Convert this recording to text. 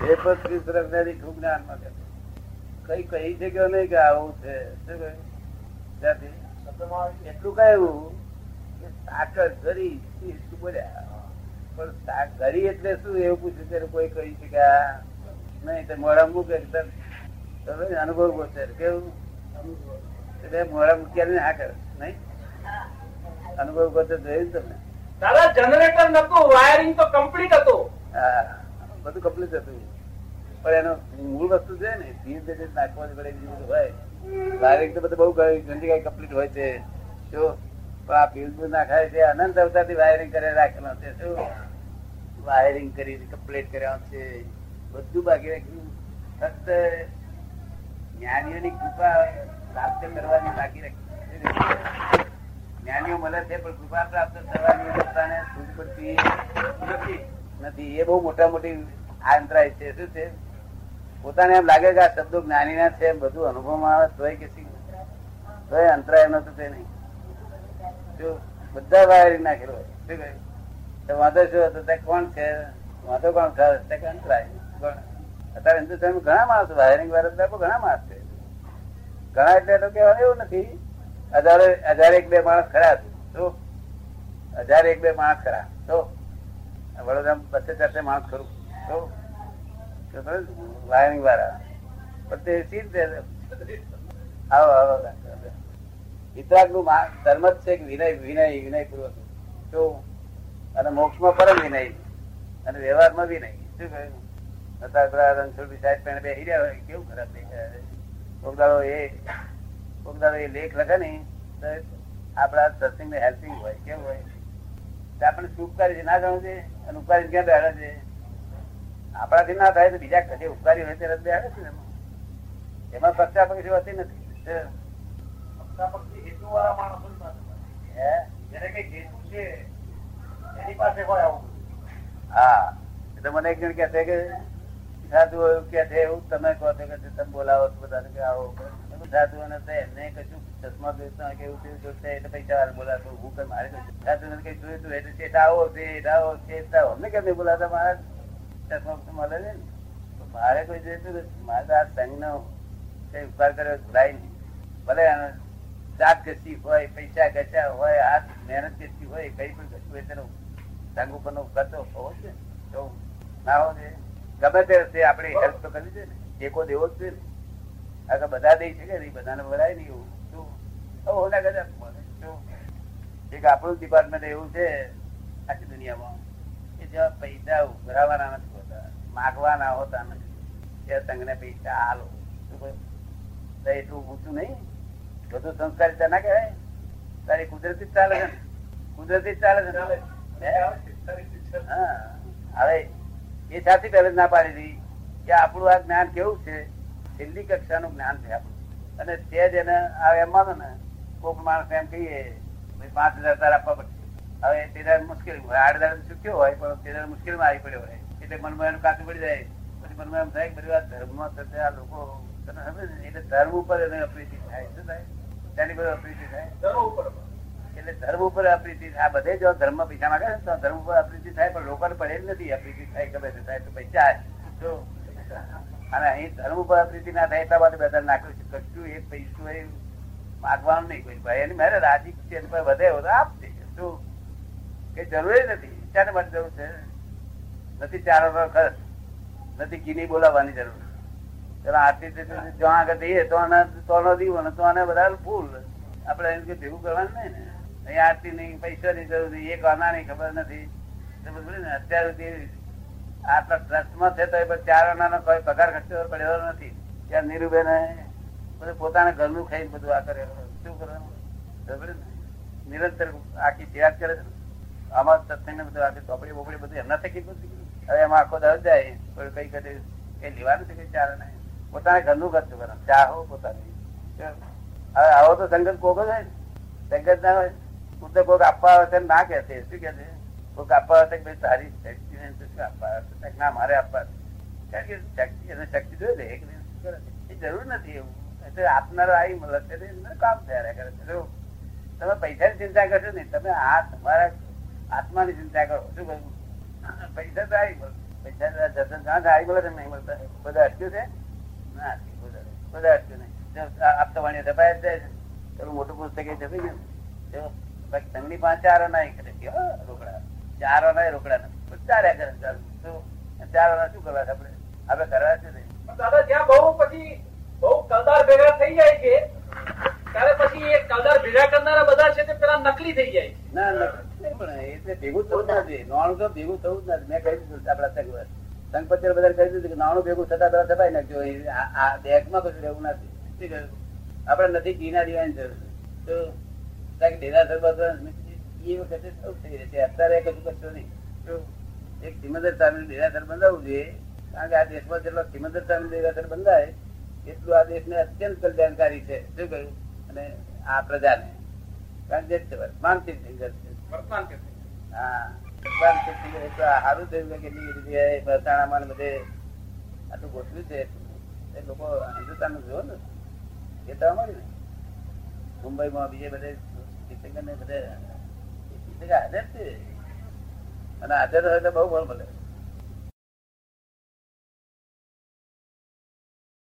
એ ખૂબ જ્ઞાનમાં કઈ કહી શક્યો નહીં કે આવું છે? શું કહ્યું? એટલું કહ્યું કે સાકર બોલ્યા. પણ ઘરી એટલે શું? એવું પૂછ્યું ત્યારે કોઈ કહી શક્યા નહીં તો મોડા મૂકે તમે અનુભવ ગોચર કેવું? એટલે મોડા મૂક્યા ને હા કરે નહીં? અનુભવ ગોચર જોયું તમે? દાદા જનરેટર નતું વાયરિંગ તો કમ્પ્લીટ હતું. હા. બધું કમ્પ્લીટ હતું પણ એનો મૂળ વસ્તુ છે ને, ધીરે ધીરે નાખવાની પડે બીજું હોય. વાયરિંગ તો બધું બહુ ઘણી કઈ કમ્પ્લીટ હોય છે. જો પણ આ ફીલ બુલ નાખાય છે, અનંત અવતારથી વાયરિંગ કરી રાખેલો છે, શું? વાયરિંગ કરી કમ્પ્લીટ કર્યા છે. બધું બાકી રાખ્યું. ફક્ત જ્ઞાનીઓની કૃપા પ્રાપ્ત કરવાની બાકી રાખી. જ્ઞાનીઓ મળે છે પણ કૃપા પ્રાપ્ત થવાની પોતાને સૂઝ પડતી નથી. એ બહુ મોટા મોટી અંતરાય છે. શું છે? પોતાને એમ લાગે કે આ શબ્દો જ્ઞાનીના છે એમ બધું અનુભવમાં આવે, તોય કે શું? તોય અંતરાય નતું તે નહીં. બધા વાયરિંગ નાખેલો શું વાંધો શું હતો? કોણ છે? વાંધો કોણ ખાસ અંતરાય. અત્યારે હિન્દુસ્તાન ઘણા માણસો વાયરિંગ વાળા તો ઘણા માણસ છે. ઘણા એટલે તો કહેવાનું એવું નથી. હજારે, હજાર એક બે માણસ ખરા તો? હજાર એક બે માણસ ખરા. તો? વડોદરા બસે ચારસે માણસ ખરું? વાયરિંગ વાળા. પણ તે સી આવો આવો વિતરાગનું ધર્મ જ છે કે વિનય વિનય વિનય પૂર્વક તો અને મોક્ષમાં પરમ વિનય. અને વ્યવહારમાં વિનય. શું કહ્યું? પેલા રણછોડજી સાહેબ પહેણે બેસી રહ્યા હોય. કેવું ખરાબ દેખાય એ, કોક એ લેખ લખે ને તો આપડા સત્સંગ ને હેલ્પિંગ હોય, કેવું હોય? આપણે શું ઉપકારી છે? ના જાણવું છે? અને ઉપકારી ક્યાં બેઠા છે? આપણાથી ના થાય તો બીજા કદી ઉપકારી હોય ત્યારે બેઠે છે ને? એમાં. એમાં પક્ષા હોતી નથી. હા. એટલે મને એક જણ કે છે કે સાધુ એવું કે છે એવું તમે કહો છો કે તમે બોલાવો છો બધાને કે આવો. મેં નથી એમને કશું ચશ્મા બેસતા કે એવું જોઈતા એટલે પૈસા બોલાતો, હું કઈ મારે કશું નથી, કઈ જોઈતું એટલે શેઠ આવો શેઠ આવો શેઠ આવો. અમને કેમ નહીં બોલાતા મારા ચશ્મા તો મળે છે ને? મારે કોઈ જોઈતું નથી. મારે તો આ સંઘનો કઈ ઉપકાર કર્યો ભૂલાય નહીં. ભલે જાત ઘસી હોય, પૈસા ઘસ્યા હોય હાથ મહેનત ઘસી હોય કઈ પણ ઘસ્યું હોય, તેનો સંઘ ઉપરનો ઉપકાર તો હોવો છે તો ના હોવો જોઈએ. ગમે તે આપણે હેલ્પ તો કરવી છે ને. ટેકો દેવો જ છે ને. આ બધા દઈ છે કે નહીં? બધાને બોલાય નહીં એવું. શું. શું? એક આપણું ડિપાર્ટમેન્ટ એવું છે આખી દુનિયામાં કે જ્યાં પૈસા ઉઘરાવાના નથી હોતા માગવાના હોતા નથી. ત્યાં સંઘને પૈસા હાલો. એટલું ઊંચું નહીં. બધું સંસ્કારિતા ના કહેવાય. તારી કુદરતી જ ચાલે છે કુદરતી જ ચાલે છે હા? હવે એ સાથી પહેલા ના પાડી દી કે આપણું આ જ્ઞાન કેવું છે? છેલ્લી કક્ષાનું જ્ઞાન છે આપણું. અને તે જ એને હવે એમ માનો ને કોક માણસ એમ કહીએ પાંચ હજાર તાર આપવા પડશે. હવે તેના મુશ્કેલ આઠ હજાર ચૂક્યો હોય પણ તેના મુશ્કેલીમાં આવી પડ્યો હોય. એટલે મનમાં એનું કાચું પડી જાય. પછી મનમાં એમ થાય બધું આ ધર્મમાં થશે આ લોકો તને સમજે ને? એટલે ધર્મ ઉપર એને અપ્રીતિ થાય. શું થાય? તેની બધું અપ્રીતિ થાય. ધર્મ ઉપર એટલે ધર્મ ઉપર અપ્રીતિ. આ બધે જો ધર્મ પૈસા માંગે ને તો ધર્મ ઉપર અપ્રીતિ થાય પણ લોકોને પડે જ નથી અપ્રીતિ થાય ગમે તે થાય તો પૈસા અને અહીં ધર્મ ઉપર પ્રીતિ ના થાય એટલા માટે બધા નાખ્યું છે. કશું એ પૈસું એ માગવાનું નહીં. કોઈ ભાઈ એની મારે રાજી છે વધે તો આપશે શું? કઈ જરૂર નથી. શાને માટે જરૂર છે? નથી ચાર ખર્ચ નથી કીની બોલાવવાની જરૂર. ચાલો આરતી તે- તે- જો આગળ જઈએ તો તોનો દીવો ને તો બધા ફૂલ. આપડે એમ કે ભેગું કરવાનું નહીં ને. અહીં આરતી નહીં પૈસા ની જરૂર નહીં. એક નહીં ખબર નથી. અત્યાર સુધી આટલા ટ્રસ્ટમાં છે તો ચાર આનાનો કોઈ પગાર ખર્ચો પડ્યો નથી. ત્યાં નીરુબેન બધું પોતાના ઘરનું ખાઈને બધું આ કરે શું કરવાનું? નિરંતર આખી સેવા કરે છે આમાં સત્સંગ બધું આખી ચોપડી બોપડી બધું એમના થકી બધું હવે એમાં આખો દર જાય. પણ કઈ કદી કઈ લેવાનું છે, કઈ ચાર નહીં. પોતાના ઘરનું ખર્ચું કરે ચાહો પોતાની. હવે આવો તો સંગત કોક જ હોય સંગત ના હોય હું તો કોક આપવા આવે છે ના કે શું કે છે? કોઈક આપવા છે કે તારી શક્તિ આપવા ના, મારે આપવા કારણ કે શક્તિ અને શક્તિ જોઈ લે એક? એ જરૂર નથી એવું. એટલે આપનારો આવી મળે છે, એમને કામ થયા કરે છે. તમે પૈસાની ચિંતા કરશો ને તમે આ તમારા આત્માની ચિંતા કરો. શું કહ્યું પૈસા તો આવી મળશે પૈસા જતન કાં આવી મળે નહીં મળતા? બધા અટક્યું છે? ના બધા બધા અટક્યું નહીં. આપતા વાણી દબાય જાય છે. પેલું મોટું પુસ્તક એ દબાઈ ગયું. બાકી તંગની પાંચ ચાર ના કરે રોકડા. ચાર ના રોકડા નથી. ચાર્યા કરે ચાલુ શું ચાર આના શું કરવા આપડે આપણે? કરવા નહીં દાદા જ્યાં બહુ પછી બહુ કલદાર ભેગા થઈ જાય છે ત્યારે પછી એ કલદાર ભેગા કરનારા બધા છે તે પેલા નકલી થઈ જાય ના નકલી પણ એ ભેગું થવું જ નથી. નાણું તો ભેગું થવું જ નથી. મેં કહી દીધું આપડા સંઘ સંઘપતિ બધા કહી દીધું કે નાણું ભેગું થતા પેલા દબાઈ નાખજો. આ- બેગમાં કશું રહેવું નથી. શું કહ્યું? આપણે નથી ઘીના દીવાની જરૂર. તો ડેરાસર બધા એ વખતે થવું થઈ રહેશે અત્યારે કશું કરશો નહીં એક સિમંદર સ્વામી ડેરાસર બંધાવવું જોઈએ. કારણ કે આ દેશમાં જેટલો સિમંદર સ્વામી ડેરાસર બંધાય એટલું આ દેશને અત્યંત કલ્યાણકારી છે. શું કહ્યું? અને આ પ્રજાને. કારણ કે માનસિક ફિંગર છે. હા. માનસિક ફિંગર એ તો આ સારું થયું કે મહેસાણામાં બધે આટલું ગોઠવ્યું છે. એ લોકો હિન્દુસ્તાન જોયો ને? એ તો મળ્યું ને. મુંબઈમાં બીજે બધે ને બધે હાજર છે અને હાજર હોય તો બહુ બળ મળે